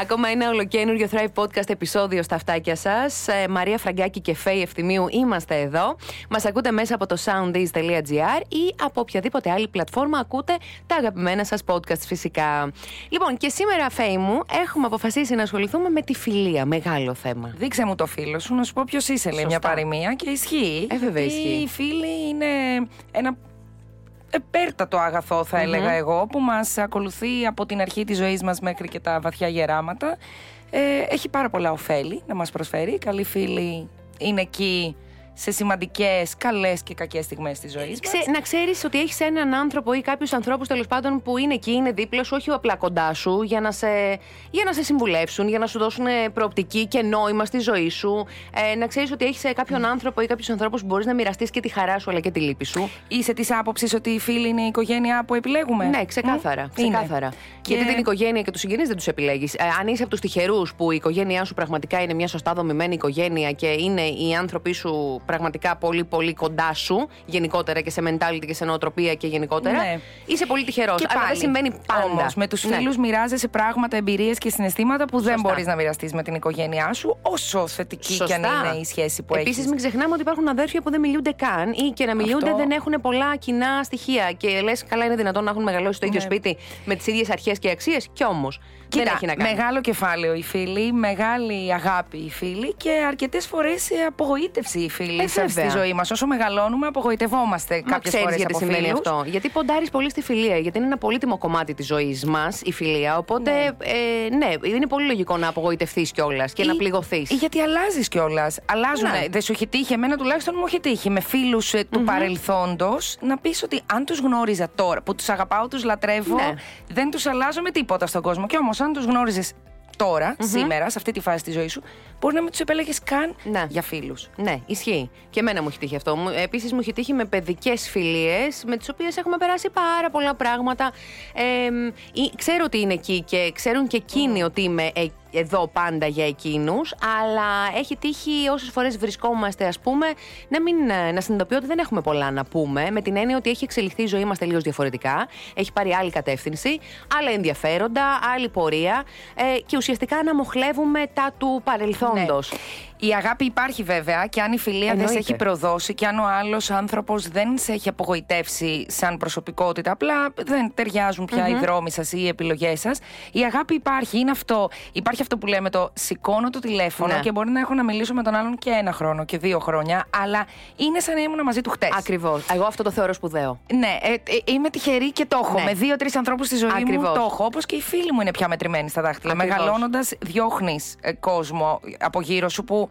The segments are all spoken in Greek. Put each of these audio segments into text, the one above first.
Ακόμα ένα ολοκένουργιο Thrive Podcast επεισόδιο στα αυτάκια σας. Μαρία Φραγκάκη και Φέη Ευθυμίου είμαστε εδώ. Μας ακούτε μέσα από το soundease.gr ή από οποιαδήποτε άλλη πλατφόρμα ακούτε τα αγαπημένα σας podcast φυσικά. Λοιπόν, και σήμερα, Φέη μου, έχουμε αποφασίσει να ασχοληθούμε με τη φιλία. Μεγάλο θέμα. Δείξε μου το φίλο σου, να σου πω ποιος είσαι, λέει Σωστά. μια παροιμία και ισχύει. Ε, βέβαια γιατί ισχύει. Οι φίλοι είναι ένα επέρτατο αγαθό θα έλεγα εγώ που μας ακολουθεί από την αρχή της ζωής μας μέχρι και τα βαθιά γεράματα. Ε, έχει πάρα πολλά ωφέλη να μας προσφέρει. Καλοί φίλοι είναι εκεί σε σημαντικές καλές και κακές στιγμές της ζωής μας Ξέ, να ξέρεις ότι έχεις έναν άνθρωπο ή κάποιους ανθρώπους τέλος πάντων που είναι εκεί, είναι δίπλα σου, όχι απλά κοντά σου, για να σε, για να σε συμβουλεύσουν, για να σου δώσουν ε, προοπτική και νόημα στη ζωή σου. Ε, να ξέρεις ότι έχεις κάποιον άνθρωπο ή κάποιους ανθρώπους που μπορείς να μοιραστείς και τη χαρά σου αλλά και τη λύπη σου. Είσαι της άποψης ότι οι φίλοι είναι η οικογένεια που επιλέγουμε; Ναι, ξεκάθαρα. Μμ, ξεκάθαρα. είναι. Γιατί την οικογένεια και τους συγγενείς δεν τους επιλέγεις. Ε, αν είσαι από τους τυχερούς που η οικογένειά σου πραγματικά είναι μια σωστά δομημένη οικογένεια και είναι οι άνθρωποι σου πραγματικά πολύ πολύ κοντά σου, γενικότερα και σε mentality και σε νοοτροπία και γενικότερα, Ναι. είσαι πολύ τυχερός. Και Αλλά πάλι, δεν συμβαίνει πάντα. Όμως, με τους Ναι. φίλους μοιράζεσαι πράγματα, εμπειρίες και συναισθήματα που δεν Σωστά. μπορείς να μοιραστείς με την οικογένειά σου, όσο θετική Σωστά. κι αν είναι η σχέση που Επίσης έχεις. μην ξεχνάμε ότι υπάρχουν αδέρφια που δεν μιλούνται καν ή και να μιλούνται Αυτό. δεν έχουν πολλά κοινά στοιχεία. Και λες, καλά είναι δυνατόν να έχουν μεγαλώσει στο ίδιο Ναι. σπίτι με τις ίδιες αρχές και αξίες. Κι όμως δεν Κοίτα, έχει να κάνει. μεγάλο κεφάλαιο οι φίλοι, μεγάλη αγάπη οι φίλοι και αρκετές φορές απογοήτευση οι φίλοι Ε, σε- στη βέβαια. ζωή μας. Όσο μεγαλώνουμε, απογοητευόμαστε Μα κάποιες ξέρεις φορές γιατί από σημαίνει φίλους. αυτό. Γιατί ποντάρεις πολύ στη φιλία. Γιατί είναι ένα πολύτιμο κομμάτι της ζωής μας η φιλία. Οπότε, ε, ναι, είναι πολύ λογικό να απογοητευτείς κιόλας και να Ή- πληγωθείς. Ή γιατί αλλάζεις κιόλας. Αλλάζουν. Ναι. Δεν σου έχει τύχει; Εμένα τουλάχιστον μου έχει τύχει με φίλους του παρελθόντος να πεις ότι αν τους γνώριζα τώρα, που τους αγαπάω, τους λατρεύω, Ναι. δεν τους αλλάζω με τίποτα στον κόσμο. Και όμως, αν τους γνώριζες τώρα, σήμερα, σε αυτή τη φάση της ζωής σου, μπορεί να μην τους επέλεγες καν Ναι. για φίλους. Ναι, ισχύει. Και εμένα μου έχει τύχει αυτό. Επίσης, μου έχει τύχει με παιδικές φιλίες, με τις οποίες έχουμε περάσει πάρα πολλά πράγματα. Ε, ή- ξέρω ότι είναι εκεί και ξέρουν και εκείνοι ότι είμαι ε- εδώ πάντα για εκείνους. Αλλά έχει τύχει όσες φορές βρισκόμαστε, ας πούμε, να, μην, ε, να συνειδητοποιώ ότι δεν έχουμε πολλά να πούμε. Με την έννοια ότι έχει εξελιχθεί η ζωή μας τελείως διαφορετικά. Έχει πάρει άλλη κατεύθυνση, άλλα ενδιαφέροντα, άλλη πορεία. Ε, και ουσιαστικά να μοχλεύουμε τα του παρελθόντος. Η αγάπη υπάρχει βέβαια και αν η φιλία δεν σε Εννοείται. έχει προδώσει και αν ο άλλος άνθρωπος δεν σε έχει απογοητεύσει σαν προσωπικότητα, απλά δεν ταιριάζουν πια οι δρόμοι σας ή οι επιλογές σας. Η αγάπη υπάρχει. Είναι αυτό. Υπάρχει αυτό που λέμε το σηκώνω το τηλέφωνο Ναι. και μπορεί να έχω να μιλήσω με τον άλλον και ένα χρόνο και δύο χρόνια, αλλά είναι σαν να ήμουν μαζί του χτες. Ακριβώς. Εγώ αυτό το θεωρώ σπουδαίο. Ναι, ε, ε, είμαι τυχερή και το έχω. Ναι. Με δύο-τρεις ανθρώπους στη ζωή Ακριβώς. μου το έχω. Όπως και οι φίλοι μου είναι πια μετρημένοι στα δάχτυλα. Ακριβώς. Μεγαλώνοντας, διώχνεις κόσμο από γύρω σου που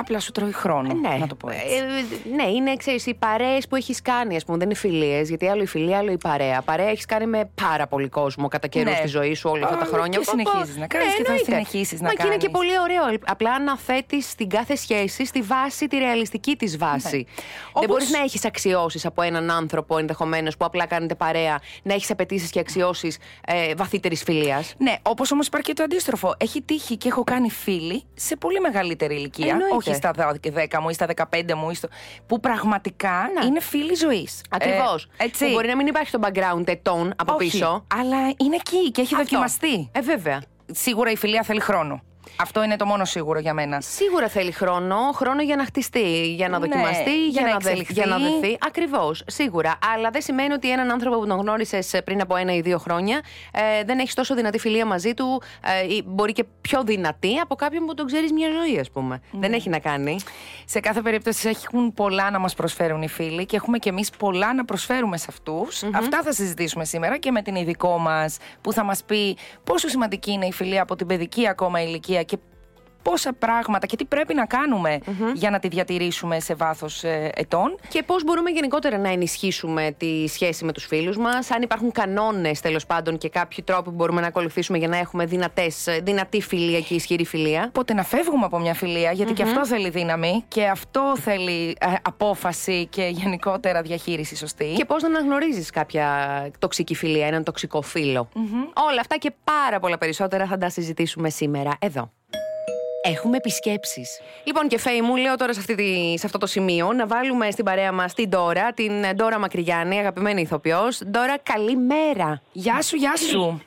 απλά σου τρώει χρόνο. Ναι, Να το πω έτσι. Ε, ναι, είναι ξέρεις, οι παρέες που έχεις κάνει, ας πούμε. Δεν είναι φιλίες, γιατί άλλο η φιλία, άλλο η παρέα. Παρέα έχεις κάνει με πάρα πολύ κόσμο κατά καιρούς Ναι. στη ζωή σου όλα αυτά τα Α, χρόνια. και συνεχίζεις να κάνεις και θα εννοείται. συνεχίσεις να Μα και είναι και κάνεις. πολύ ωραίο. Απλά να θέτεις την κάθε σχέση στη βάση, τη ρεαλιστική της βάση. Δεν Όπως- μπορείς να έχεις αξιώσεις από έναν άνθρωπο ενδεχομένως που απλά κάνετε παρέα, να έχεις απαιτήσεις και αξιώσεις ε, βαθύτερης φιλίας. Ναι, όπως όμως υπάρχει και το αντίστροφο. Έχει τύχει και έχω κάνει φίλοι σε πολύ μεγαλύτερη ηλικία. Εννοείται. Όχι στα 10 μου ή στα 15 μου, ή στο... που πραγματικά Ναι. είναι φίλοι ζωής. Ακριβώς. έτσι. μπορεί να μην υπάρχει το background ετών από Όχι, πίσω. Αλλά είναι εκεί και έχει Αυτό. δοκιμαστεί. Ε, βέβαια. Σίγουρα η φιλία θέλει χρόνο. Αυτό είναι το μόνο σίγουρο για μένα. Σίγουρα θέλει χρόνο, χρόνο για να χτιστεί, για να Ναι, δοκιμαστεί, για να να, δε- εξελιχθεί. για να δεθεί. Ακριβώς, σίγουρα. Αλλά δεν σημαίνει ότι έναν άνθρωπο που τον γνώρισες πριν από ένα ή δύο χρόνια ε, δεν έχεις τόσο δυνατή φιλία μαζί του, ε, ή μπορεί και πιο δυνατή από κάποιον που τον ξέρεις μια ζωή, ας πούμε. Ναι. Δεν έχει να κάνει. Σε κάθε περίπτωση έχουν πολλά να μας προσφέρουν οι φίλοι και έχουμε και εμείς πολλά να προσφέρουμε σε αυτου Αυτά θα συζητήσουμε σήμερα και με την ειδικό μας που θα μας πει πόσο σημαντική είναι η φιλία από την παιδική ακόμα ηλικία και πόσα πράγματα και τι πρέπει να κανουμε για να τη διατηρήσουμε σε βάθος ε, ετών. Και πώς μπορούμε γενικότερα να ενισχύσουμε τη σχέση με τους φίλους μας, αν υπάρχουν κανόνες τέλος πάντων και κάποιοι τρόποι που μπορούμε να ακολουθήσουμε για να έχουμε δυνατές, δυνατή φιλία και ισχυρή φιλία. Οπότε να φεύγουμε από μια φιλία, και αυτό θέλει δύναμη και αυτό θέλει ε, απόφαση και γενικότερα διαχείριση σωστή. Και πώς να αναγνωρίζεις κάποια τοξική φιλία, έναν τοξικό Όλα αυτά και πάρα πολλά περισσότερα θα τα συζητήσουμε σήμερα εδώ. Έχουμε επισκέψεις. Λοιπόν, και Φέη μου, λέω τώρα σε, αυτή σε αυτό το σημείο να βάλουμε στην παρέα μας την Ντόρα, την Ντόρα Μακριγιάννη, αγαπημένη ηθοποιός. Ντόρα, καλημέρα. Γεια σου, γεια σου.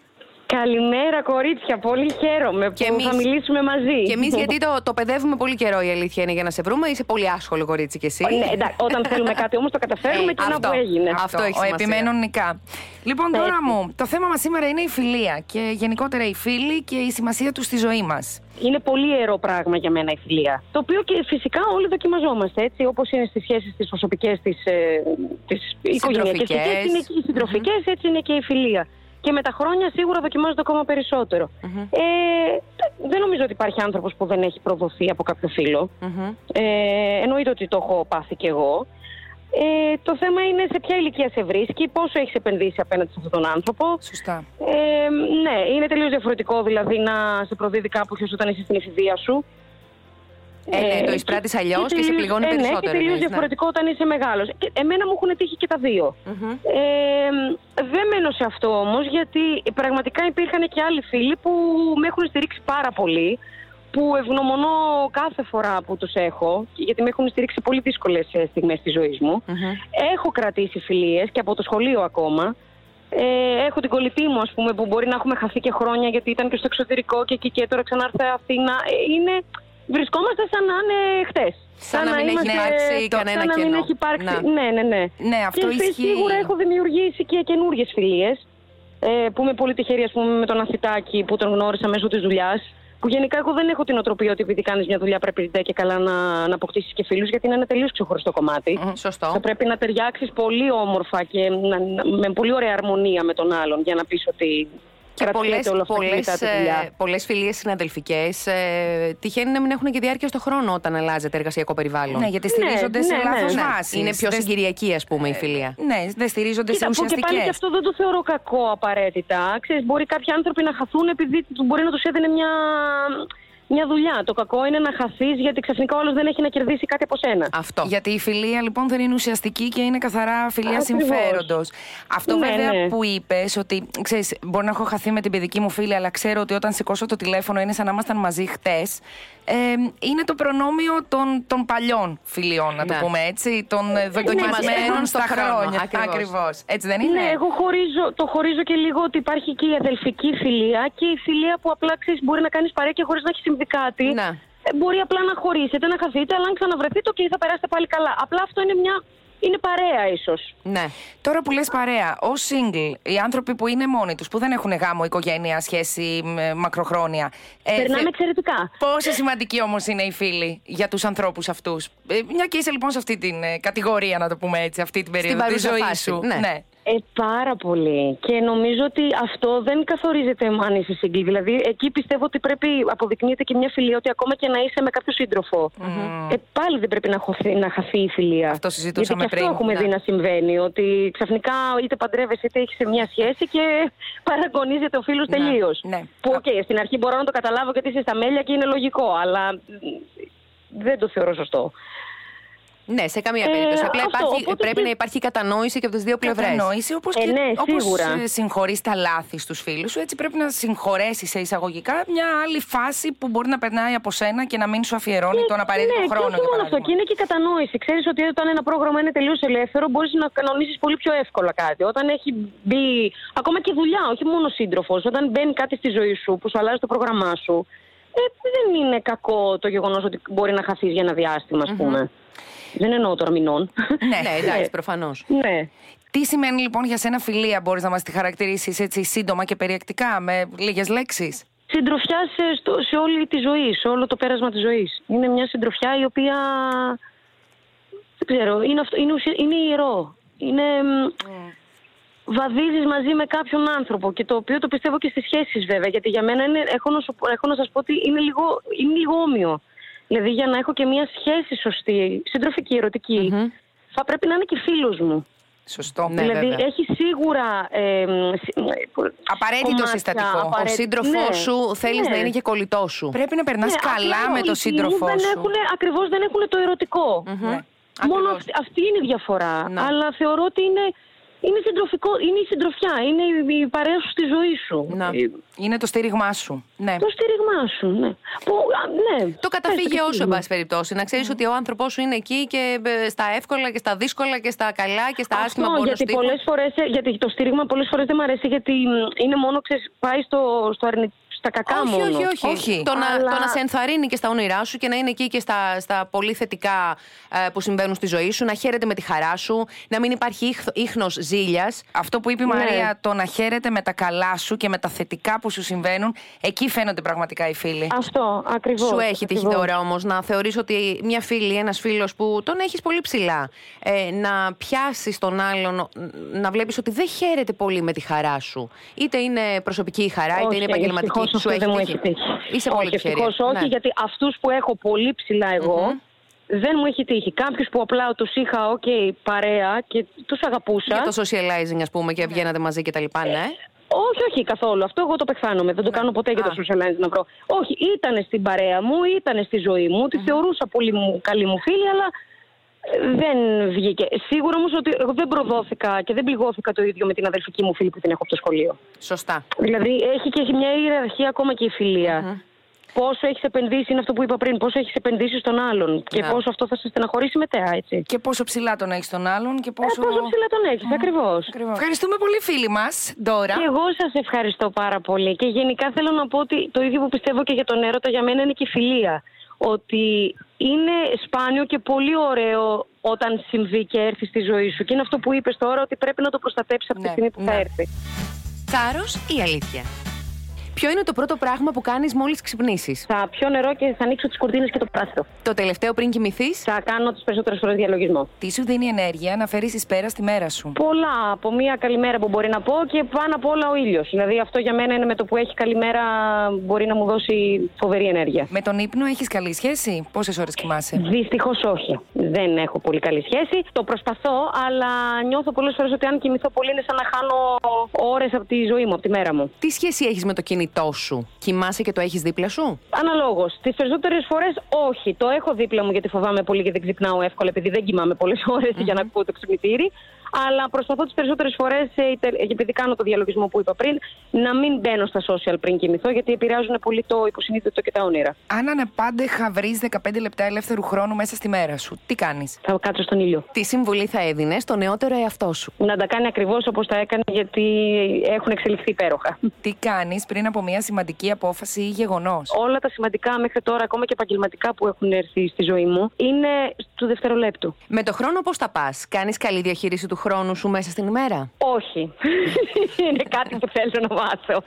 Καλημέρα, κορίτσια. Πολύ χαίρομαι και που εμείς, θα μιλήσουμε μαζί. Και εμείς, γιατί το, το παιδεύουμε πολύ καιρό, η αλήθεια είναι για να σε βρούμε. Είσαι πολύ άσχολο, κορίτσι κι εσύ. Ναι, εντάξει, όταν θέλουμε κάτι όμως το καταφέρουμε και να που έγινε. Αυτό, αυτό έχει Ο επιμένων νικά. Λοιπόν, τώρα μου, το θέμα μας σήμερα είναι η φιλία και γενικότερα οι φίλοι και η σημασία τους στη ζωή μας. Είναι πολύ ιερό πράγμα για μένα η φιλία. Το οποίο και φυσικά όλοι δοκιμαζόμαστε έτσι, όπως είναι στις σχέσεις τις προσωπικές, τις ε, οικογενειακέ. Έτσι είναι και οι συντροφικέ, έτσι είναι και η φιλία και με τα χρόνια σίγουρα δοκιμάζονται ακόμα Ε, δεν νομίζω ότι υπάρχει άνθρωπος που δεν έχει προδοθεί από κάποιο Ε, εννοείται ότι το έχω πάθει κι εγώ. Ε, το θέμα είναι σε ποια ηλικία σε βρίσκει, πόσο έχεις επενδύσει απέναντι σε αυτόν τον άνθρωπο. Σωστά. Ε, ναι, είναι τελείως διαφορετικό δηλαδή να σε προδίδει κάποιος όταν είσαι στην εφηβεία σου. Ε, ναι, το εισπράττει αλλιώς και, και, σε πληγώνει ε, περισσότερο. Ναι, και τελείως διαφορετικό όταν είσαι μεγάλος. Εμένα μου έχουν τύχει και τα δύο. Ε, δεν μένω σε αυτό όμως, γιατί πραγματικά υπήρχαν και άλλοι φίλοι που με έχουν στηρίξει πάρα πολύ. Που ευγνωμονώ κάθε φορά που τους έχω, γιατί με έχουν στηρίξει πολύ δύσκολες στιγμές της ζωής μου. Έχω κρατήσει φιλίες και από το σχολείο ακόμα. Ε, έχω την κολλητή μου, ας πούμε, που μπορεί να έχουμε χαθεί και χρόνια γιατί ήταν και στο εξωτερικό και εκεί και τώρα ξανάρθε Αθήνα. Ε, είναι βρισκόμαστε σαν να είναι χτες. Σαν, να μην έχει υπάρξει κανένα κενό. Σαν να μην έχει υπάρξει. Ναι, ναι, ναι. ναι αυτό και ισχύει. σίγουρα έχω δημιουργήσει και καινούριε φιλίες. Ε, που είμαι πολύ τυχερή, ας πούμε, με τον Αθητάκη που τον γνώρισα μέσω της δουλειάς. Που γενικά εγώ δεν έχω την οτροπία ότι επειδή κάνεις μια δουλειά πρέπει και καλά να, να αποκτήσεις και φίλους, γιατί είναι ένα τελείως ξεχωριστό κομμάτι. Mm, σωστό. Θα πρέπει να ταιριάξεις πολύ όμορφα και να, με πολύ ωραία αρμονία με τον άλλον για να πεις ότι και πολλές, πολλές, ε, πολλές φιλίες συναδελφικές ε, τυχαίνει να μην έχουν και διάρκεια στο χρόνο όταν αλλάζεται εργασιακό περιβάλλον. Ναι, γιατί στηρίζονται ναι, σε ναι, λάθος ναι, βάση. Είναι πιο συγκυριακή ας πούμε η φιλία. Ναι, δεν στηρίζονται Κοίτα, σε ουσιαστικές. Και πάλι και αυτό δεν το θεωρώ κακό απαραίτητα. Ξέρεις, μπορεί κάποιοι άνθρωποι να χαθούν επειδή μπορεί να τους έδινε μια μια δουλειά. Το κακό είναι να χαθείς γιατί ξαφνικά όλο δεν έχει να κερδίσει κάτι από σένα. Αυτό. Γιατί η φιλία λοιπόν δεν είναι ουσιαστική και είναι καθαρά φιλία συμφέροντος. Αυτό ναι, βέβαια ναι. που είπες, ότι ξέρεις, μπορεί να έχω χαθεί με την παιδική μου φίλη, αλλά ξέρω ότι όταν σηκώσω το τηλέφωνο είναι σαν να ήμασταν μαζί χτες είναι το προνόμιο των, των παλιών φιλιών, να το ναι. πούμε έτσι, των ε, δοκιμασμένων στα χρόνια. Ακριβώς. Έτσι δεν είναι; Ναι, εγώ χωρίζω, το χωρίζω και λίγο ότι υπάρχει και η αδελφική φιλία και η φιλία που απλά ξέρεις μπορεί να κάνεις παρέα και χωρίς να έχεις συμβεί κάτι. Ναι. Ε, μπορεί απλά να χωρίσετε, να χαθείτε, αλλά αν ξαναβρεθείτε, και θα περάσετε πάλι καλά. Απλά αυτό είναι μια είναι παρέα ίσως. Ναι. Τώρα που λες παρέα, ως single, οι άνθρωποι που είναι μόνοι τους, που δεν έχουν γάμο, οικογένεια, σχέση μακροχρόνια. Ε, Περνάμε εξαιρετικά. Πόσο σημαντική όμως είναι οι φίλοι για τους ανθρώπους αυτούς; Ε, μια και είσαι λοιπόν σε αυτή την ε, κατηγορία, να το πούμε έτσι, αυτή την περίοδο τη ζωή σου. Ναι. ναι. Ε, πάρα πολύ. Και νομίζω ότι αυτό δεν καθορίζεται αν είσαι single. Δηλαδή, εκεί πιστεύω ότι πρέπει αποδεικνύεται και μια φιλία ότι ακόμα και να είσαι με κάποιο σύντροφο. Mm. Ε, πάλι δεν πρέπει να, χωθεί, να χαθεί η φιλία. Αυτό συζητούσαμε Γιατί πριν. Αυτό έχουμε ναι. δει να συμβαίνει. Ότι ξαφνικά είτε παντρεύεσαι είτε έχεις μια σχέση και παραγωνίζεται ο φίλος ναι. τελείως. Ναι. Που, OK, okay, στην αρχή μπορώ να το καταλάβω γιατί είσαι στα μέλια και είναι λογικό. Αλλά δεν το θεωρώ σωστό. Ναι, σε καμία ε, περίπτωση. Απλά υπάρχει, πρέπει να υπάρχει κατανόηση και από τις δύο πλευρές. Κατανόηση, όπως ε, και ναι, όπως συγχωρείς τα λάθη στους φίλους σου, έτσι πρέπει να συγχωρέσει σε εισαγωγικά μια άλλη φάση που μπορεί να περνάει από σένα και να μην σου αφιερώνει τον απαραίτητο ναι, χρόνο. Και όχι μόνο αυτό, και είναι και κατανόηση. Ξέρεις ότι όταν ένα πρόγραμμα είναι τελείως ελεύθερο, μπορείς να κανονίσεις πολύ πιο εύκολα κάτι. Όταν έχει μπει, ακόμα και δουλειά, όχι μόνο σύντροφος, όταν μπαίνει κάτι στη ζωή σου που σου αλλάζει το πρόγραμμά σου, ε, δεν είναι κακό το γεγονός ότι μπορεί να χαθείς για ένα διάστημα, ας πούμε. Δεν εννοώ τώρα μηνών. Ναι, ναι εντάξει, προφανώς. Ναι. Τι σημαίνει λοιπόν για σένα φιλία, μπορείς να μας τη χαρακτηρίσεις έτσι σύντομα και περιεκτικά, με λίγες λέξεις; Συντροφιά σε, σε όλη τη ζωή, σε όλο το πέρασμα της ζωής. Είναι μια συντροφιά η οποία. Δεν ξέρω, είναι, αυτό, είναι, είναι ιερό. Είναι. Mm. βαδίζεις μαζί με κάποιον άνθρωπο και το οποίο το πιστεύω και στις σχέσεις βέβαια γιατί για μένα είναι, έχω, να, σου, έχω να σας πω ότι είναι λίγο, είναι λίγο όμοιο. Δηλαδή για να έχω και μια σχέση σωστή, συντροφική, ερωτική, θα πρέπει να είναι και φίλος μου. Σωστό. Ναι, δηλαδή βέβαια. έχει σίγουρα. Ε, Απαραίτητο κομμάτια, συστατικό. Ο Ο απαραίτητο- σύντροφός ναι, σου θέλεις ναι. να είναι και κολλητός σου. Πρέπει να περνάς Ναι, καλά απλά με οι τον φίλοι σύντροφό δεν σου. Έχουν, ακριβώς δεν έχουν το ερωτικο Μμμ. Ναι. Μόνο Ακριβώς. αυτή, αυτή είναι η διαφορά. Ναι. Αλλά θεωρώ ότι είναι, είναι συντροφικό, είναι η συντροφιά, είναι η, η παρέα σου στη ζωή σου. Να. Ε, Είναι το στήριγμά σου. Ναι. Το στήριγμά σου, ναι. Που, α, ναι. Το καταφύγιό Πες το σου, εν και πάση περιπτώσει. Να ξέρεις ότι ο άνθρωπός σου είναι εκεί και ε, στα εύκολα και στα δύσκολα και στα καλά και στα άσχημα Αυτό, που γιατί, πολλές φορές, ε, γιατί το στήριγμα πολλές φορές δεν μου αρέσει γιατί μ, είναι μόνο, ξέρεις, πάει στο, στο αρνη- στα κακά όχι, μόνο. όχι, όχι, Όχι. Το, να, Αλλά- το να σε ενθαρρύνει και στα όνειρά σου και να είναι εκεί και στα, στα πολύ θετικά ε, που συμβαίνουν στη ζωή σου, να χαίρεται με τη χαρά σου, να μην υπάρχει ίχνος ζήλιας. Αυτό που είπε η Ναι. Μαρία, το να χαίρεται με τα καλά σου και με τα θετικά που σου συμβαίνουν, εκεί φαίνονται πραγματικά οι φίλοι. Αυτό, ακριβώς. Σου έχει τύχει ακριβώς. τώρα όμως να θεωρείς ότι μια φίλη, ένας φίλος που τον έχεις πολύ ψηλά, ε, να πιάσεις τον άλλον, να βλέπεις ότι δεν χαίρεται πολύ με τη χαρά σου. Είτε είναι προσωπική η χαρά, είτε Όχι, είναι επαγγελματική. ευτυχώς Σου αυτό έχει δεν μου τύχει. έχει τύχει. Είσαι πολύ όχι, τυχερή. ευτυχώς όχι, Ναι. γιατί αυτούς που έχω πολύ ψηλά εγώ, δεν μου έχει τύχει. Κάποιους που απλά τους είχα, οκ, παρέα και τους αγαπούσα. Για το socializing, ας πούμε, και βγαίνατε μαζί και τα λοιπά, ναι. Όχι, όχι καθόλου. Αυτό εγώ το πεχθάνομαι. Δεν το κάνω ποτέ για Α. το socialize να βρω. Όχι, ήταν στην παρέα μου, ήταν στη ζωή μου. Τη θεωρούσα πολύ μου, καλή μου φίλη, αλλά ε, δεν βγήκε. Σίγουρα όμως ότι εγώ δεν προδόθηκα και δεν πληγώθηκα το ίδιο με την αδελφική μου φίλη που την έχω από το σχολείο. Σωστά. Δηλαδή έχει και έχει μια ιεραρχία ακόμα και η φιλια Πόσο έχεις επενδύσει, είναι αυτό που είπα πριν, πόσο έχεις επενδύσει στον άλλον και Ναι. πόσο αυτό θα σε στεναχωρήσει μετέα, έτσι. Και πόσο ψηλά τον έχεις τον άλλον και Ε, πόσο. πόσο ψηλά τον έχεις, ακριβώς. Ακριβώς. Ευχαριστούμε πολύ, φίλοι μας, Ντόρα. Και εγώ σας ευχαριστώ πάρα πολύ. Και γενικά θέλω να πω ότι το ίδιο που πιστεύω και για τον έρωτα για μένα είναι και η φιλία. Ότι είναι σπάνιο και πολύ ωραίο όταν συμβεί και έρθει στη ζωή σου. Και είναι αυτό που είπες τώρα, ότι πρέπει να το προστατέψεις από τη Ναι, στιγμή που θα ναι. έρθει. Θάρρο ή αλήθεια; Ποιο είναι το πρώτο πράγμα που κάνεις μόλις ξυπνήσεις; Θα πιω νερό και θα ανοίξω τις κουρτίνες και το πράσινο. Το τελευταίο πριν κοιμηθείς; Θα κάνω τις περισσότερες φορές διαλογισμό. Τι σου δίνει ενέργεια να φέρεις εις πέρα στη μέρα σου; Πολλά από μία καλημέρα που μπορεί να πω και πάνω απ' όλα ο ήλιος. Δηλαδή αυτό για μένα είναι με το που έχει καλημέρα μπορεί να μου δώσει φοβερή ενέργεια. Με τον ύπνο έχεις καλή σχέση; Πόσες ώρες κοιμάσαι; Δυστυχώς όχι. Δεν έχω πολύ καλή σχέση. Το προσπαθώ, αλλά νιώθω πολλές φορές ότι αν κοιμηθώ πολύ είναι σαν να χάνω ώρες από τη ζωή μου, από τη μέρα μου. Τι σχέση έχεις με το κινητό σου; Κοιμάσαι και το έχεις δίπλα σου; Αναλόγως. Τις περισσότερες φορές όχι. Το έχω δίπλα μου γιατί φοβάμαι πολύ και δεν ξυπνάω εύκολα επειδή δεν κοιμάμαι πολλές για να ακούω το ξυπνητήρι. Αλλά προσπαθώ τις περισσότερες φορές, επειδή κάνω το διαλογισμό που είπα πριν, να μην μπαίνω στα social πριν κοιμηθώ, γιατί επηρεάζουν πολύ το υποσυνείδητο και τα όνειρα. Αν ανεπάντεχα βρει 15 λεπτά ελεύθερου χρόνου μέσα στη μέρα σου, τι κάνεις; Θα κάτσω στον ήλιο. Τι συμβουλή θα έδινες στο νεότερο εαυτό σου; Να τα κάνει ακριβώς όπως τα έκανε, γιατί έχουν εξελιχθεί υπέροχα. Τι κάνεις πριν από μια σημαντική απόφαση ή γεγονός; Όλα τα σημαντικά μέχρι τώρα, ακόμα και επαγγελματικά που έχουν έρθει στη ζωή μου, είναι του δευτερολέπτου. Με το χρόνο πώς τα πας, κάνεις καλή διαχείριση του χρόνου σου μέσα στην ημέρα; Όχι. είναι κάτι που θέλω να μάθω.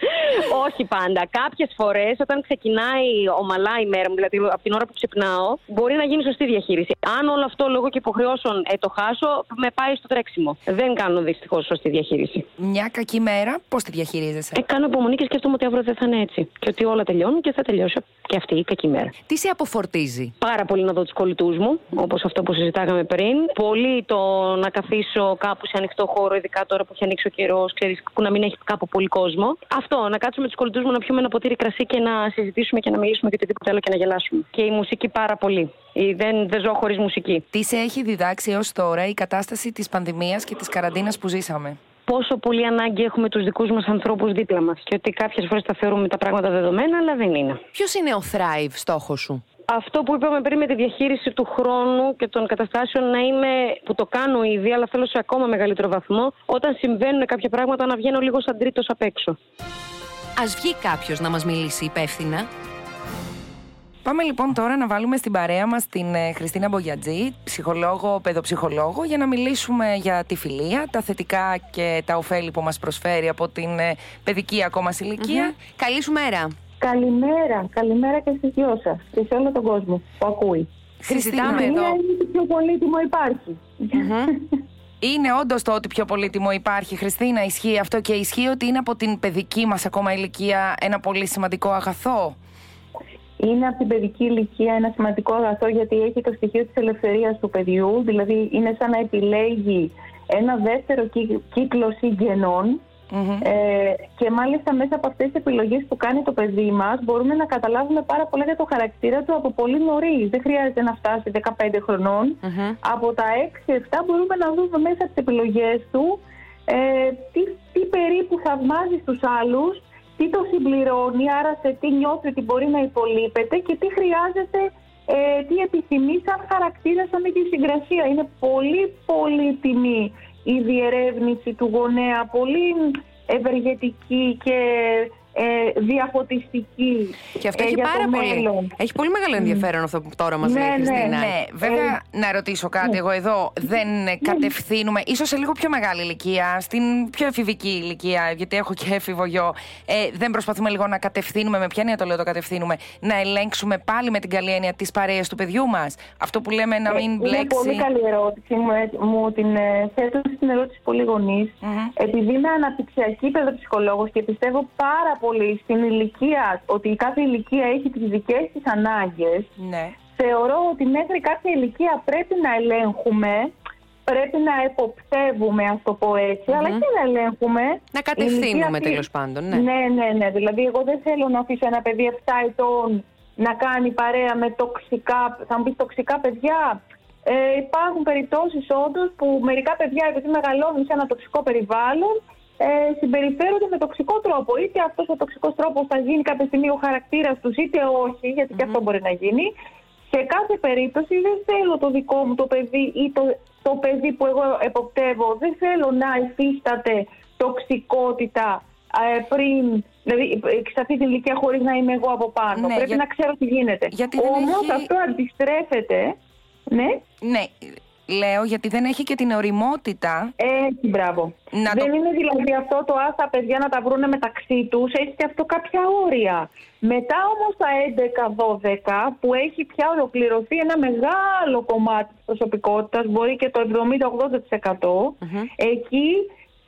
Όχι πάντα. Κάποιες φορές, όταν ξεκινάει ομαλά η μέρα μου, δηλαδή από την ώρα που ξυπνάω, μπορεί να γίνει σωστή διαχείριση. Αν όλο αυτό λόγω και υποχρεώσεων ε, το χάσω, με πάει στο τρέξιμο. Δεν κάνω δυστυχώς σωστή διαχείριση. Μια κακή μέρα, πώς τη διαχειρίζεσαι; Ε, κάνω υπομονή και σκέφτομαι ότι αύριο δεν θα είναι έτσι. Και ότι όλα τελειώνουν και θα τελειώσει και αυτή η κακή μέρα. Τι σε αποφορτίζει; Πάρα πολύ να δω τους κολλητούς μου, όπως αυτό που συζητάγαμε πριν. Πολύ το να καθίσω κάπου σε ανοιχτό χώρο, ειδικά τώρα που έχει ανοίξει ο καιρός, που να μην έχει κάπου πολύ κόσμο. Αυτό, να κάτσουμε με τους κολλητούς μου να πιούμε ένα ποτήρι κρασί και να συζητήσουμε και να μιλήσουμε και οτιδήποτε άλλο και να γελάσουμε. Και η μουσική πάρα πολύ. Ή Δεν, δεν ζω χωρίς μουσική. Τι σε έχει διδάξει έως τώρα η κατάσταση της πανδημίας και της καραντίνας που ζήσαμε; Πόσο πολύ ανάγκη έχουμε τους δικούς μας ανθρώπους δίπλα μας. Και ότι κάποιες φορές τα θεωρούμε τα πράγματα δεδομένα, αλλά δεν είναι. Ποιος είναι ο Thrive στόχος σου; Αυτό που είπαμε πριν με τη διαχείριση του χρόνου και των καταστάσεων να είμαι, που το κάνω ήδη, αλλά θέλω σε ακόμα μεγαλύτερο βαθμό, όταν συμβαίνουν κάποια πράγματα να βγαίνω λίγο σαν τρίτος απ' έξω. Α βγει κάποιος να μας μιλήσει υπεύθυνα; Πάμε λοιπόν τώρα να βάλουμε στην παρέα μας την ε, Χριστίνα Μπογιατζή, ψυχολόγο, παιδοψυχολόγο, για να μιλήσουμε για τη φιλία, τα θετικά και τα ωφέλη που μας προσφέρει από την ε, παιδική ακόμα ηλικία. Καλή σου μέρα. Καλημέρα, καλημέρα και στις δυο σας και σε όλο τον κόσμο που ακούει. Συζητάμε Χριστίνα, εδώ. Είναι το πιο πολύτιμο υπάρχει. Είναι όντως το ότι πιο πολύτιμο υπάρχει. Χριστίνα, ισχύει αυτό και ισχύει ότι είναι από την παιδική μας ακόμα ηλικία ένα πολύ σημαντικό αγαθό. Είναι από την παιδική ηλικία ένα σημαντικό αγαθό γιατί έχει το στοιχείο της ελευθερίας του παιδιού, δηλαδή είναι σαν να επιλέγει ένα δεύτερο κύκλο συγγενών ε, και μάλιστα μέσα από αυτές τις επιλογές που κάνει το παιδί μας μπορούμε να καταλάβουμε πάρα πολλά για το χαρακτήρα του από πολύ νωρίς. Δεν χρειάζεται να φτάσει 15 χρονων Από τα 6-7 μπορούμε να δούμε μέσα από τις επιλογές του ε, τι, τι περίπου θαυμάζει στους άλλους, τι το συμπληρώνει, άρα σε τι νιώθει ότι μπορεί να υπολείπεται και τι χρειάζεται, ε, τι επιθυμεί σαν χαρακτήρα, σαν συγκρασία. Είναι πολύ πολύ τιμή η διερεύνηση του γονέα πολύ ευεργετική και ε, διαφωτιστική. Και αυτό ε, έχει πάρα πολύ. Έχει πολύ μεγάλο ενδιαφέρον αυτό που τώρα μας ναι, λέει η ναι, Χριστίνα. Ναι, βέβαια, ε, να ρωτήσω κάτι. Ναι. Εγώ εδώ δεν κατευθύνουμε, ίσως σε λίγο πιο μεγάλη ηλικία, στην πιο εφηβική ηλικία, γιατί έχω και έφηβο γιο. Ε, δεν προσπαθούμε λίγο να κατευθύνουμε, με ποια έννοια το λέω το κατευθύνουμε, να ελέγξουμε πάλι με την καλή έννοια τις παρέες του παιδιού μας. Αυτό που λέμε να μην μπλέξει. Είναι πολύ καλή ερώτηση. Μου, μου την ε, θέτω στην ερώτηση πολύ γονεί. Mm-hmm. Επειδή είμαι αναπτυξιακή παιδοψυχολόγος και πιστεύω πάρα πολύ στην ηλικία, ότι η κάθε ηλικία έχει τις δικές της ανάγκες, ναι. θεωρώ ότι μέχρι κάποια ηλικία πρέπει να ελέγχουμε, πρέπει να εποπτεύουμε, ας το πω ετσι αλλά και να ελέγχουμε. Να κατευθύνουμε τέλος πάντων, ναι. Ναι, ναι, ναι. Δηλαδή, εγώ δεν θέλω να αφήσω ένα παιδί 7 ετών να κάνει παρέα με τοξικά, θα μου πεις τοξικά παιδιά. Ε, υπάρχουν περιπτώσεις όντως που μερικά παιδιά επειδή μεγαλώνουν σε ένα τοξικό περιβάλλον ε, συμπεριφέρονται με τοξικό τρόπο. Είτε αυτός ο τοξικός τρόπος θα γίνει κάποια στιγμή ο χαρακτήρας τους, είτε όχι, γιατί και αυτό μπορεί να γίνει. Σε κάθε περίπτωση δεν θέλω το δικό μου το παιδί ή το, το παιδί που εγώ εποπτεύω, δεν θέλω να υφίσταται τοξικότητα ε, πριν, δηλαδή σε αυτή την ηλικία χωρίς να είμαι εγώ από πάνω. Ναι, Πρέπει να ξέρω τι γίνεται. Όμως έχει... αυτό αντιστρέφεται. Ναι. Ναι, λέω γιατί δεν έχει και την οριμότητα. Έχει, μπράβο. δεν είναι δηλαδή αυτό το α, τα παιδιά να τα βρούνε μεταξύ τους, έχει και αυτό κάποια όρια. Μετά όμως τα 11-12 που έχει πια ολοκληρωθεί ένα μεγάλο κομμάτι της προσωπικότητας, μπορεί και το 70-80%, εκεί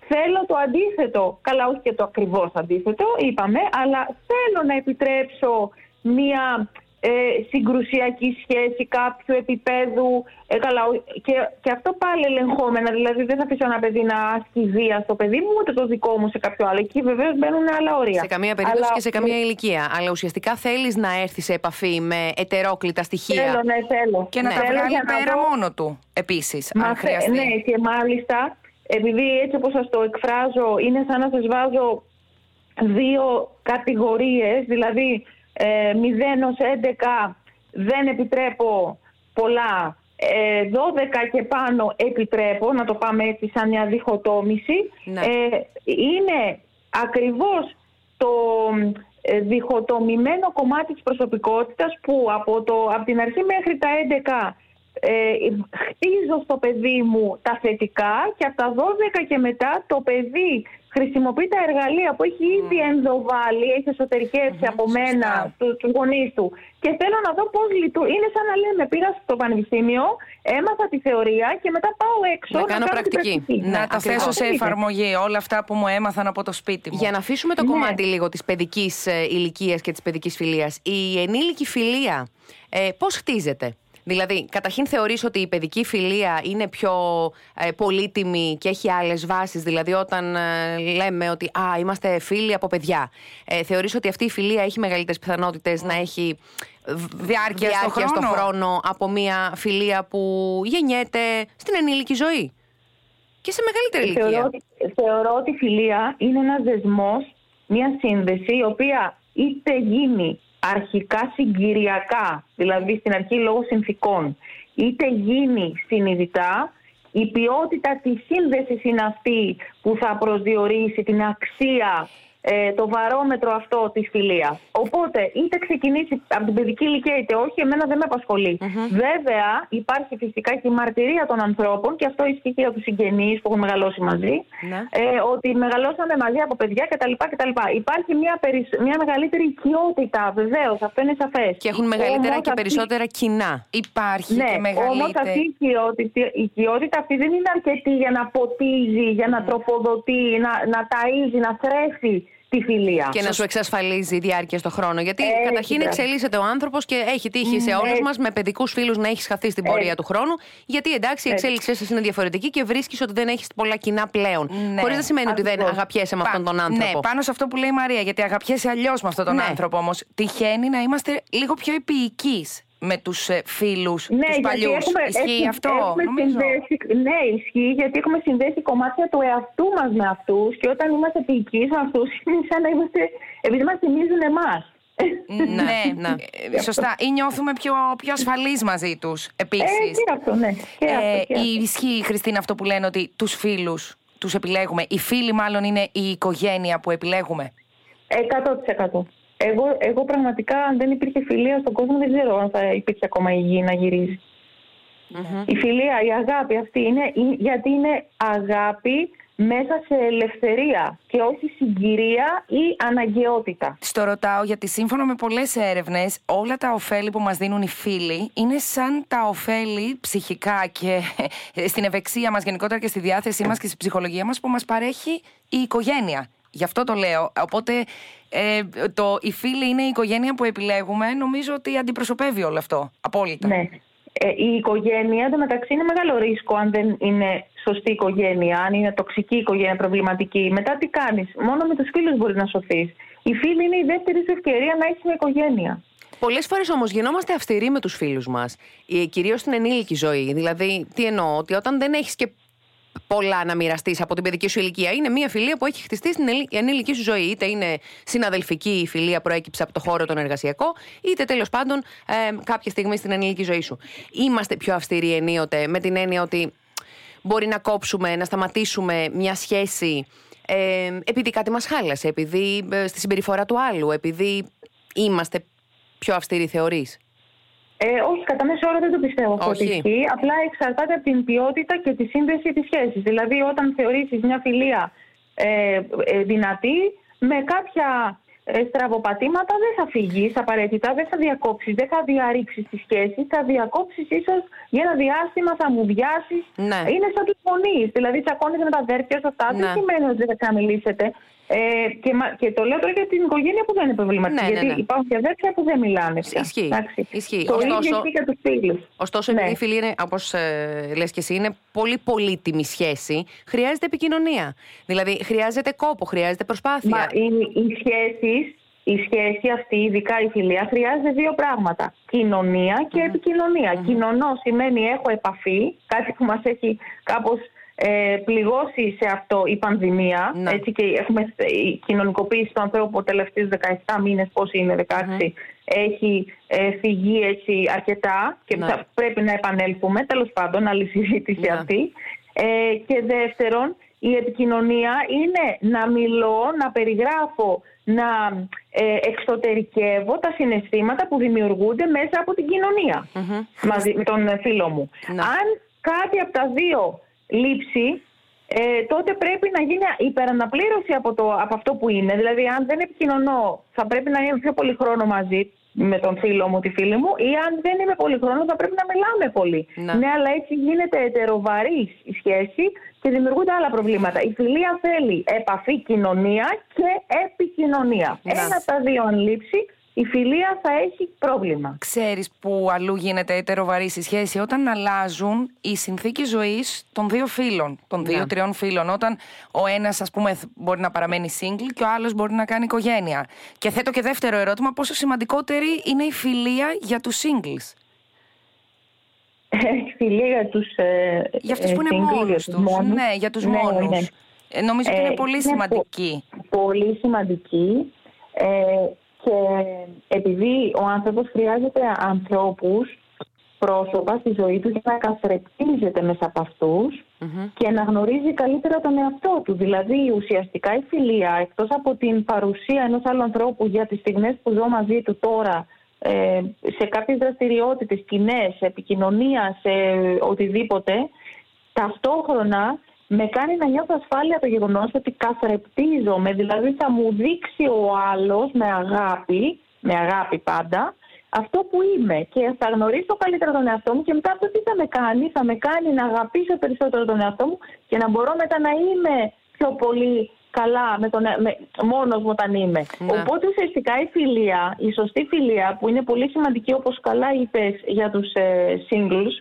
θέλω το αντίθετο. Καλά, όχι και το ακριβώς αντίθετο, είπαμε, αλλά θέλω να επιτρέψω μία ε, συγκρουσιακή σχέση κάποιου επίπεδου. Ε, καλά, και, και αυτό πάλι ελεγχόμενα. Δηλαδή, δεν θα αφήσω ένα παιδί να ασκεί βία στο παιδί μου, ούτε το δικό μου σε κάποιο άλλο. Εκεί βεβαίως μπαίνουν άλλα όρια. Σε καμία περίπτωση και σε καμία ηλικία. Αλλά ουσιαστικά θέλεις να έρθεις σε επαφή με ετερόκλητα στοιχεία. Θέλω, ναι, θέλω. Και να ναι. τα βγάλει πέρα μόνο του επίσης, αν χρειαστεί. Ναι, και μάλιστα, επειδή έτσι όπως σας το εκφράζω, είναι σαν να σας βάζω δύο κατηγορίες, δηλαδή 0 ε, ως 11 δεν επιτρέπω πολλά, 12 ε, και πάνω επιτρέπω, να το πάμε έτσι σαν μια διχοτόμηση. Ναι. Ε, είναι ακριβώς το διχοτομημένο κομμάτι της προσωπικότητας που από, το, από την αρχή μέχρι τα 11 ε, χτίζω στο παιδί μου τα θετικά και από τα 12 και μετά το παιδί χρησιμοποιεί τα εργαλεία που έχει ήδη ενδοβάλει, έχει εσωτερικεύσει από μένα του τους γονείς του. Και θέλω να δω πώς λειτουργεί. Είναι σαν να λέμε: Πήγα στο πανεπιστήμιο, έμαθα τη θεωρία και μετά πάω έξω. Να, κάνω πρακτική. Να τα θέσω σε εφαρμογή όλα αυτά που μου έμαθαν από το σπίτι μου. Για να αφήσουμε το ναι. κομμάτι λίγο της παιδικής ε, ηλικίας και της παιδικής φιλίας. Η ενήλικη φιλία, ε, πώς χτίζεται; Δηλαδή, καταρχήν θεωρείς ότι η παιδική φιλία είναι πιο ε, πολύτιμη και έχει άλλες βάσεις. Δηλαδή, όταν ε, λέμε ότι α, είμαστε φίλοι από παιδιά, ε, θεωρείς ότι αυτή η φιλία έχει μεγαλύτερες πιθανότητες να έχει διάρκεια, διάρκεια στο, χρόνο. χρόνο από μια φιλία που γεννιέται στην ενήλικη ζωή; Και σε μεγαλύτερη ηλικία. Θεωρώ, θεωρώ ότι η φιλία είναι ένας δεσμός, μια σύνδεση, η οποία είτε γίνει αρχικά συγκυριακά, δηλαδή στην αρχή λόγω συνθήκων, είτε γίνει συνειδητά, η ποιότητα της σύνδεσης είναι αυτή που θα προσδιορίσει την αξία ε, το βαρόμετρο αυτό της φιλίας. Οπότε, είτε ξεκινήσει από την παιδική ηλικία είτε όχι, εμένα δεν με απασχολει Βέβαια, υπάρχει φυσικά και η μαρτυρία των ανθρώπων, και αυτό ισχύει και για τους συγγενείς που έχουν μεγαλώσει μαζί, Ναι. ε, ότι μεγαλώσαμε μαζί από παιδιά κτλ. κτλ. Υπάρχει μια, περισ- μια μεγαλύτερη οικειότητα, βεβαίως, αυτό είναι σαφές. Και έχουν μεγαλύτερα και περισσότερα κοινά. Υπάρχει Ναι, και όμως μεγαλύτερη. αυτή η οικειότητα, η οικειότητα αυτή δεν είναι αρκετή για να ποτίζει, για να τροφοδοτεί, να, να ταΐζει, να θρέφει τη φιλία. Και να σου εξασφαλίζει διάρκεια στο χρόνο. Γιατί Έτσι, καταρχήν μπράβο. εξελίσσεται ο άνθρωπος και έχει τύχει σε Ναι, όλους έτσι. μας με παιδικούς φίλους να έχεις χαθεί στην πορεία Έτσι. του χρόνου. Γιατί εντάξει, η Έτσι. εξέλιξή σας είναι διαφορετική και βρίσκεις ότι δεν έχεις πολλά κοινά πλέον. Ναι. Χωρίς να σημαίνει ότι δεν Ακριβώς. αγαπιέσαι με Πα- αυτόν τον άνθρωπο. Ναι, πάνω σε αυτό που λέει η Μαρία, γιατί αγαπιέσαι αλλιώς με αυτόν τον Ναι. άνθρωπο όμως. Τυχαίνει να είμαστε λίγο πιο επίοικοι με τους φίλους, Ναι, τους γιατί παλιούς. έχουμε, Ισχύει έχουμε- αυτό, έχουμε νομίζω. συνδέσει, ναι, ισχύει γιατί έχουμε συνδέσει κομμάτια του εαυτού μας με αυτούς και όταν είμαστε ποιικοί με αυτού, είναι σαν να είμαστε. επειδή μας θυμίζουν εμάς. Ναι, ναι. ε, σωστά. Ή νιώθουμε πιο, πιο ασφαλείς μαζί τους Ε, επίση. και αυτό, ναι. Και αυτό, και αυτό. ισχύει, Χριστίνα, αυτό που λένε ότι τους φίλους τους επιλέγουμε. Οι φίλοι, μάλλον, είναι η οικογένεια που επιλέγουμε. 100%. Εγώ, εγώ πραγματικά, αν δεν υπήρχε φιλία στον κόσμο, δεν ξέρω αν θα υπήρχε ακόμα η γη να γυριζει Η φιλία, η αγάπη αυτή είναι η- γιατί είναι αγάπη μέσα σε ελευθερία και όχι συγκυρία ή αναγκαιότητα. Στο ρωτάω γιατί σύμφωνα με πολλές έρευνες όλα τα ωφέλη που μας δίνουν οι φίλοι είναι σαν τα ωφέλη ψυχικά και στην ευεξία μας γενικότερα και στη διάθεσή μας και στη ψυχολογία μας που μας παρέχει η οικογένεια. Γι' αυτό το λέω. Οπότε ε, το, οι φίλοι είναι η οικογένεια που επιλέγουμε. Νομίζω ότι αντιπροσωπεύει όλο αυτό. Απόλυτα. Ναι. Ε, η οικογένεια, εντωμεταξύ, είναι μεγάλο ρίσκο αν δεν είναι σωστή οικογένεια, αν είναι τοξική οικογένεια, προβληματική. Μετά τι κάνεις, μόνο με τους φίλους μπορεί να σωθείς. Οι φίλοι είναι η δεύτερη σου ευκαιρία να έχεις μια οικογένεια. Πολλές φορές όμως γινόμαστε αυστηροί με τους φίλους μας, κυρίως στην ενήλικη ζωή. Δηλαδή, τι εννοώ, ότι όταν δεν έχεις και πολλά να μοιραστείς από την παιδική σου ηλικία, είναι μια φιλία που έχει χτιστεί στην ελι- ενήλικη σου ζωή. Είτε είναι συναδελφική η φιλία προέκυψε από το χώρο τον εργασιακό, είτε τέλος πάντων ε, κάποια στιγμή στην ενήλικη ζωή σου. Είμαστε πιο αυστηροί ενίοτε με την έννοια ότι μπορεί να κόψουμε, να σταματήσουμε μια σχέση ε, επειδή κάτι μας χάλασε, επειδή ε, στη συμπεριφορά του άλλου, επειδή είμαστε πιο αυστηροί θεωρείς. Ε, όχι, κατά μέσο όρο δεν το πιστεύω αυτό ότι Όχι. ισχύει. Απλά εξαρτάται από την ποιότητα και τη σύνδεση της σχέσης. Δηλαδή, όταν θεωρήσεις μια φιλία ε, ε, δυνατή, με κάποια ε, στραβοπατήματα δεν θα φύγει απαραίτητα, δεν θα διακόψεις, δεν θα διαρρήξεις τη σχέση. Θα διακόψεις ίσως για ένα διάστημα, θα μου βιάσεις. Ναι. Είναι σαν τους γονείς. Δηλαδή, τσακώνεσαι με τα αδέρφια σου αυτά. Ναι. Δεν σημαίνει ότι δεν θα ξαναμιλήσετε. Ε, και, μα- και το λέω τώρα για την οικογένεια που δεν είναι προβληματική. Ναι, ναι, γιατί ναι. υπάρχουν και αδέρφια που δεν μιλάνε πια. Ισχύει. Εντάξει. Ισχύει. Το ίδιο Ωστόσο- ισχύει για τους φίλους. Ωστόσο, Ναι. επειδή η φιλία είναι, όπως ε, λες και εσύ, είναι πολύ πολύτιμη σχέση, χρειάζεται επικοινωνία. Δηλαδή, χρειάζεται κόπο, χρειάζεται προσπάθεια. Μα οι, οι σχέσεις, η σχέση αυτή, ειδικά η φιλία, χρειάζεται δύο πράγματα. Κοινωνία και επικοινωνία. Κοινωνώ σημαίνει έχω επαφή, κάτι που μας έχει κάπως ε, πληγώσει σε αυτό η πανδημία. Ναι. Έτσι και έχουμε η κοινωνικοποίηση του ανθρώπου τα τελευταίους 17 μήνες, πώς είναι 16, έχει ε, φυγεί έτσι αρκετά και Ναι. θα πρέπει να επανέλθουμε. Τέλος πάντων, άλλη συζήτηση Ναι. αυτή. Ε, και δεύτερον, η επικοινωνία είναι να μιλώ, να περιγράφω, να ε, εξωτερικεύω τα συναισθήματα που δημιουργούνται μέσα από την κοινωνια μαζί με τον φίλο μου. Ναι. Αν κάτι από τα δύο λείψει, ε, τότε πρέπει να γίνει υπεραναπλήρωση από, το, από αυτό που είναι. Δηλαδή, αν δεν επικοινωνώ, θα πρέπει να είμαι πιο πολύ χρόνο μαζί με τον φίλο μου, τη φίλη μου, ή αν δεν είμαι πολύ χρόνο, θα πρέπει να μιλάμε πολύ. Ναι. Ναι, αλλά έτσι γίνεται ετεροβαρής η σχέση και δημιουργούνται άλλα προβλήματα. Η φιλία θέλει επαφή, κοινωνία και επικοινωνία. Ναι. Ένα από τα δύο αν λείψει, η φιλία θα έχει πρόβλημα. Ξέρεις που αλλού γίνεται ετεροβαρή η σχέση; Όταν αλλάζουν οι συνθήκες ζωής των δύο φίλων, των Ναι. δύο-τριών φίλων. Όταν ο ένας ας πούμε μπορεί να παραμένει single και ο άλλος μπορεί να κάνει οικογένεια. Και θέτω και δεύτερο ερώτημα, πόσο σημαντικότερη είναι η φιλία για τους singles; Η φιλία για τους ε, Για αυτούς ε, που είναι single, για μόνος τους τους. μόνους. Ναι, για τους Ναι, μόνους. ναι. Ε, νομίζω ότι Ε, είναι πολύ είναι σημαντική. πο- Πολύ σημαντική. Ε, και επειδή ο άνθρωπος χρειάζεται ανθρώπους πρόσωπα στη ζωή του για να καθρεπτίζεται μέσα από και να γνωρίζει καλύτερα τον εαυτό του. Δηλαδή ουσιαστικά η φιλία εκτός από την παρουσία ενός άλλου ανθρώπου για τις στιγμές που ζω μαζί του τώρα ε, σε κάποιες δραστηριότητες, κοινέ, επικοινωνία, σε οτιδήποτε ταυτόχρονα με κάνει να νιώθω ασφάλεια το γεγονός ότι καθρεπτίζομαι, δηλαδή θα μου δείξει ο άλλος με αγάπη, με αγάπη πάντα, αυτό που είμαι και θα γνωρίσω καλύτερα τον εαυτό μου και μετά αυτό τι θα με κάνει, θα με κάνει να αγαπήσω περισσότερο τον εαυτό μου και να μπορώ μετά να είμαι πιο πολύ καλά με τον, με, μόνος μου όταν είμαι. Ναι. Οπότε ουσιαστικά η φιλία, η σωστή φιλία που είναι πολύ σημαντική όπως καλά είπες για τους ε, singles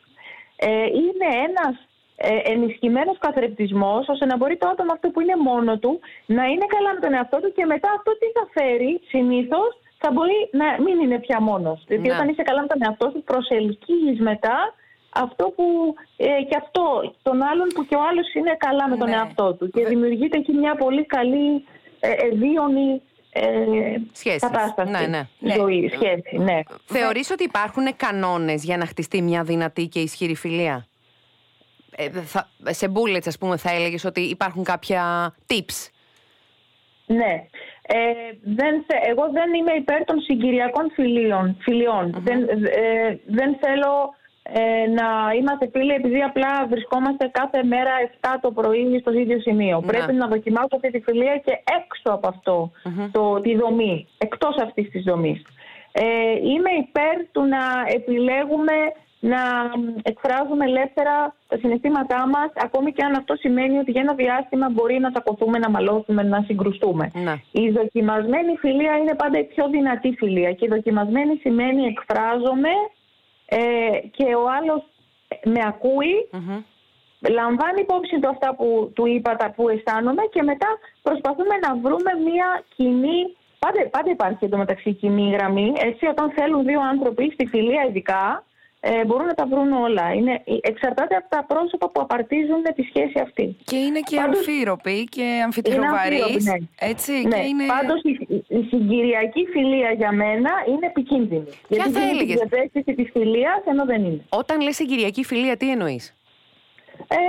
ε, είναι ένας ε, ενισχυμένος καθρεπτισμός ώστε να μπορεί το άτομο αυτό που είναι μόνο του να είναι καλά με τον εαυτό του και μετά αυτό τι θα φέρει συνήθως θα μπορεί να μην είναι πια μόνος. Δηλαδή όταν είσαι καλά με τον εαυτό σου προσελκύεις μετά αυτό που ε, και αυτό τον άλλον που και ο άλλος είναι καλά με τον ναι. εαυτό του και δημιουργείται εκεί μια πολύ καλή ε, ευίωνη ε, κατάσταση ναι, ναι. ναι. ζωή, σχέση. Ναι. Θεωρείς ότι υπάρχουν κανόνες για να χτιστεί μια δυνατή και ισχυρή φιλία; Ε, θα, σε bullets ας πούμε θα έλεγες ότι υπάρχουν κάποια tips; Ναι. Ε, δεν, εγώ δεν είμαι υπέρ των συγκυριακών φιλιών. Δεν, ε, δεν θέλω ε, να είμαστε φίλοι επειδή απλά βρισκόμαστε κάθε μέρα 7 το πρωί στο ίδιο σημείο. Ναι. Πρέπει να δοκιμάσω αυτή τη φιλία και έξω από το, τη δομή, εκτός αυτής της δομής. Ε, είμαι υπέρ του να επιλέγουμε να εκφράζουμε ελεύθερα τα συναισθήματά μας ακόμη και αν αυτό σημαίνει ότι για ένα διάστημα μπορεί να τσακωθούμε, να μαλώσουμε, να συγκρουστούμε. Ναι. Η δοκιμασμένη φιλία είναι πάντα η πιο δυνατή φιλία και η δοκιμασμένη σημαίνει εκφράζομαι ε, και ο άλλος με ακούει, λαμβάνει υπόψη του αυτά που του είπα, τα που αισθάνομαι και μετά προσπαθούμε να βρούμε μια κοινή Πάντα, πάντα υπάρχει εντωμεταξύ κοινή γραμμή. Έτσι, όταν θέλουν δύο άνθρωποι, στη φιλία ειδικά, ε, μπορούν να τα βρουν όλα. Είναι, εξαρτάται από τα πρόσωπα που απαρτίζουν τη σχέση αυτή. Και είναι και Πάντως, αμφίροποι και αμφιτηροβαρείς. Ναι. Έτσι, ναι. Και είναι... Πάντως η, η συγκυριακή φιλία για μένα είναι επικίνδυνη. Ποια Γιατί θα έλεγες; Γιατί της φιλίας ενώ δεν είναι. Όταν λες συγκυριακή φιλία τι εννοείς; Ε,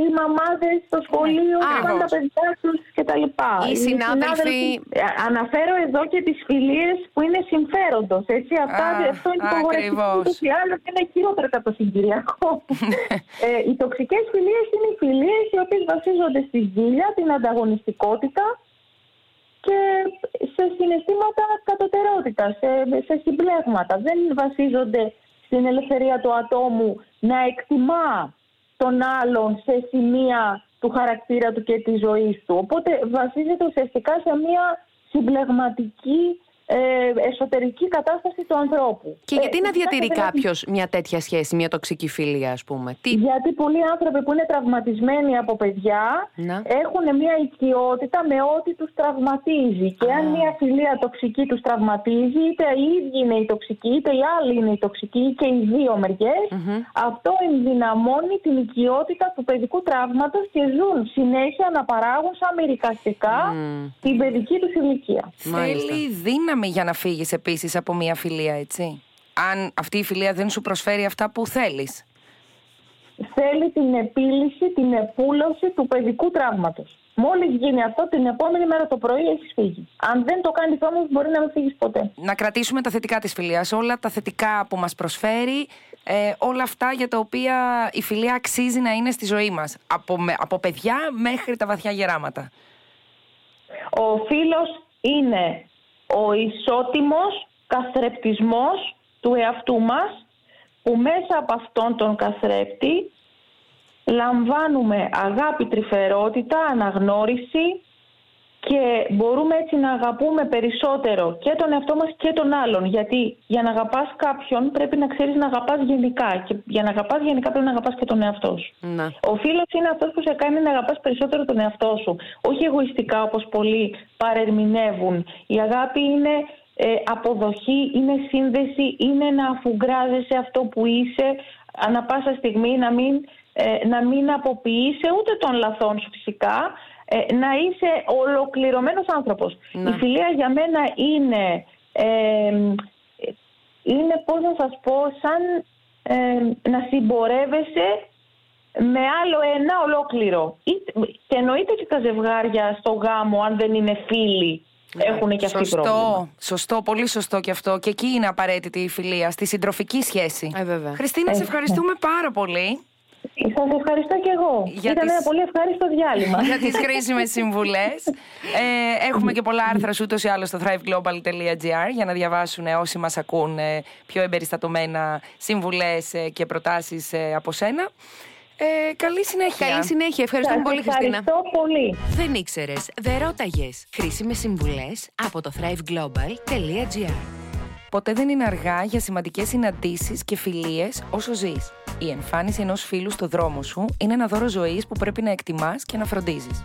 οι μαμάδε στο σχολείο, ναι. τα παιδιά τους κτλ. Οι συνάδελφοι. Ε, αναφέρω εδώ και τις φιλίες που είναι συμφέροντος. Αυτά, Α, αυτό είναι το γορευτικό ή άλλος και είναι χειρότερο από το συγκυριακό. ε, οι τοξικές φιλίες είναι οι φιλίες οι οποίες βασίζονται στη ζήλια, την ανταγωνιστικότητα και σε συναισθήματα κατωτερότητας, σε, σε συμπλέγματα. Δεν βασίζονται στην ελευθερία του ατόμου να εκτιμά τον άλλον σε σημεία του χαρακτήρα του και της ζωής του. Οπότε βασίζεται ουσιαστικά σε μια συμπλεγματική ε, εσωτερική κατάσταση του ανθρώπου. Και γιατί ε, να διατηρεί κάποιος μια τέτοια σχέση, μια τοξική φιλία, ας πούμε; Τι... Γιατί πολλοί άνθρωποι που είναι τραυματισμένοι από παιδιά έχουν μια οικειότητα με ό,τι τους τραυματίζει. Και αν μια φιλία τοξική τους τραυματίζει, είτε οι ίδιοι είναι οι τοξικοί, είτε οι άλλοι είναι οι τοξικοί και οι δύο αυτό ενδυναμώνει την οικειότητα του παιδικού τραύματος και ζουν συνέχεια να παράγουν σαν μερικαστικά την παιδική τους ηλικία. Θέλει δύναμη για να φύγεις επίσης από μια φιλία, έτσι; Αν αυτή η φιλία δεν σου προσφέρει αυτά που θέλεις. Θέλει την επίλυση, την επούλωση του παιδικού τραύματος. Μόλις γίνει αυτό, την επόμενη μέρα το πρωί έχεις φύγει. Αν δεν το κάνεις όμως, μπορεί να μην φύγεις ποτέ. Να κρατήσουμε τα θετικά της φιλίας. Όλα τα θετικά που μας προσφέρει, ε, όλα αυτά για τα οποία η φιλία αξίζει να είναι στη ζωή μας. Από, από παιδιά μέχρι τα βαθιά γεράματα. Ο φίλος είναι ο ισότιμος καθρεπτισμός του εαυτού μας που μέσα από αυτόν τον καθρέπτη λαμβάνουμε αγάπη, τρυφερότητα, αναγνώριση και μπορούμε έτσι να αγαπούμε περισσότερο και τον εαυτό μας και τον άλλον. Γιατί για να αγαπάς κάποιον πρέπει να ξέρεις να αγαπάς γενικά και για να αγαπάς γενικά πρέπει να αγαπάς και τον εαυτό σου. Να. Ο φίλος είναι αυτός που σε κάνει να αγαπάς περισσότερο τον εαυτό σου. Όχι εγωιστικά όπως πολλοί παρερμηνεύουν. Η αγάπη είναι ε, αποδοχή, είναι σύνδεση, είναι να αφουγκράζεσαι αυτό που είσαι ανα πάσα στιγμή, να μην, ε, να μην αποποιείσαι ούτε των λαθών σου φυσικά, ε, να είσαι ολοκληρωμένος άνθρωπος. Ναι. Η φιλία για μένα είναι, ε, είναι πώς να σας πω, σαν ε, να συμπορεύεσαι με άλλο ένα ολόκληρο. Και εννοείται και τα ζευγάρια στο γάμο, αν δεν είναι φίλοι, ναι, έχουν και αυτοί πρόβλημα. Σωστό, πολύ σωστό και αυτό. Και εκεί είναι απαραίτητη η φιλία, στη συντροφική σχέση. Ε, βέβαια. Χριστίνα, σε ευχαριστούμε πάρα πολύ. Σας ευχαριστώ και εγώ. Για Ήταν ένα πολύ ευχάριστο διάλειμμα. για τις χρήσιμε συμβουλές. ε, έχουμε και πολλά άρθρα ούτως ή άλλως στο thriveglobal.gr για να διαβάσουν όσοι μας ακούν ε, πιο εμπεριστατωμένα συμβουλές ε, και προτάσεις ε, από σένα. Ε, καλή συνέχεια. Καλή συνέχεια. Ευχαριστούμε πολύ, Χριστίνα. Ευχαριστώ πολύ. Δεν ήξερες, δεν ρώταγες. Χρήσιμε συμβουλές από το thriveglobal.gr. Ποτέ δεν είναι αργά για σημαντικές συναντήσεις και φιλίες όσο ζεις. Η εμφάνιση ενός φίλου στο δρόμο σου είναι ένα δώρο ζωής που πρέπει να εκτιμάς και να φροντίζεις.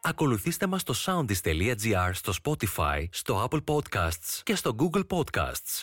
Ακολουθήστε μας στο soundis.gr, στο Spotify, στο Apple Podcasts και στο Google Podcasts.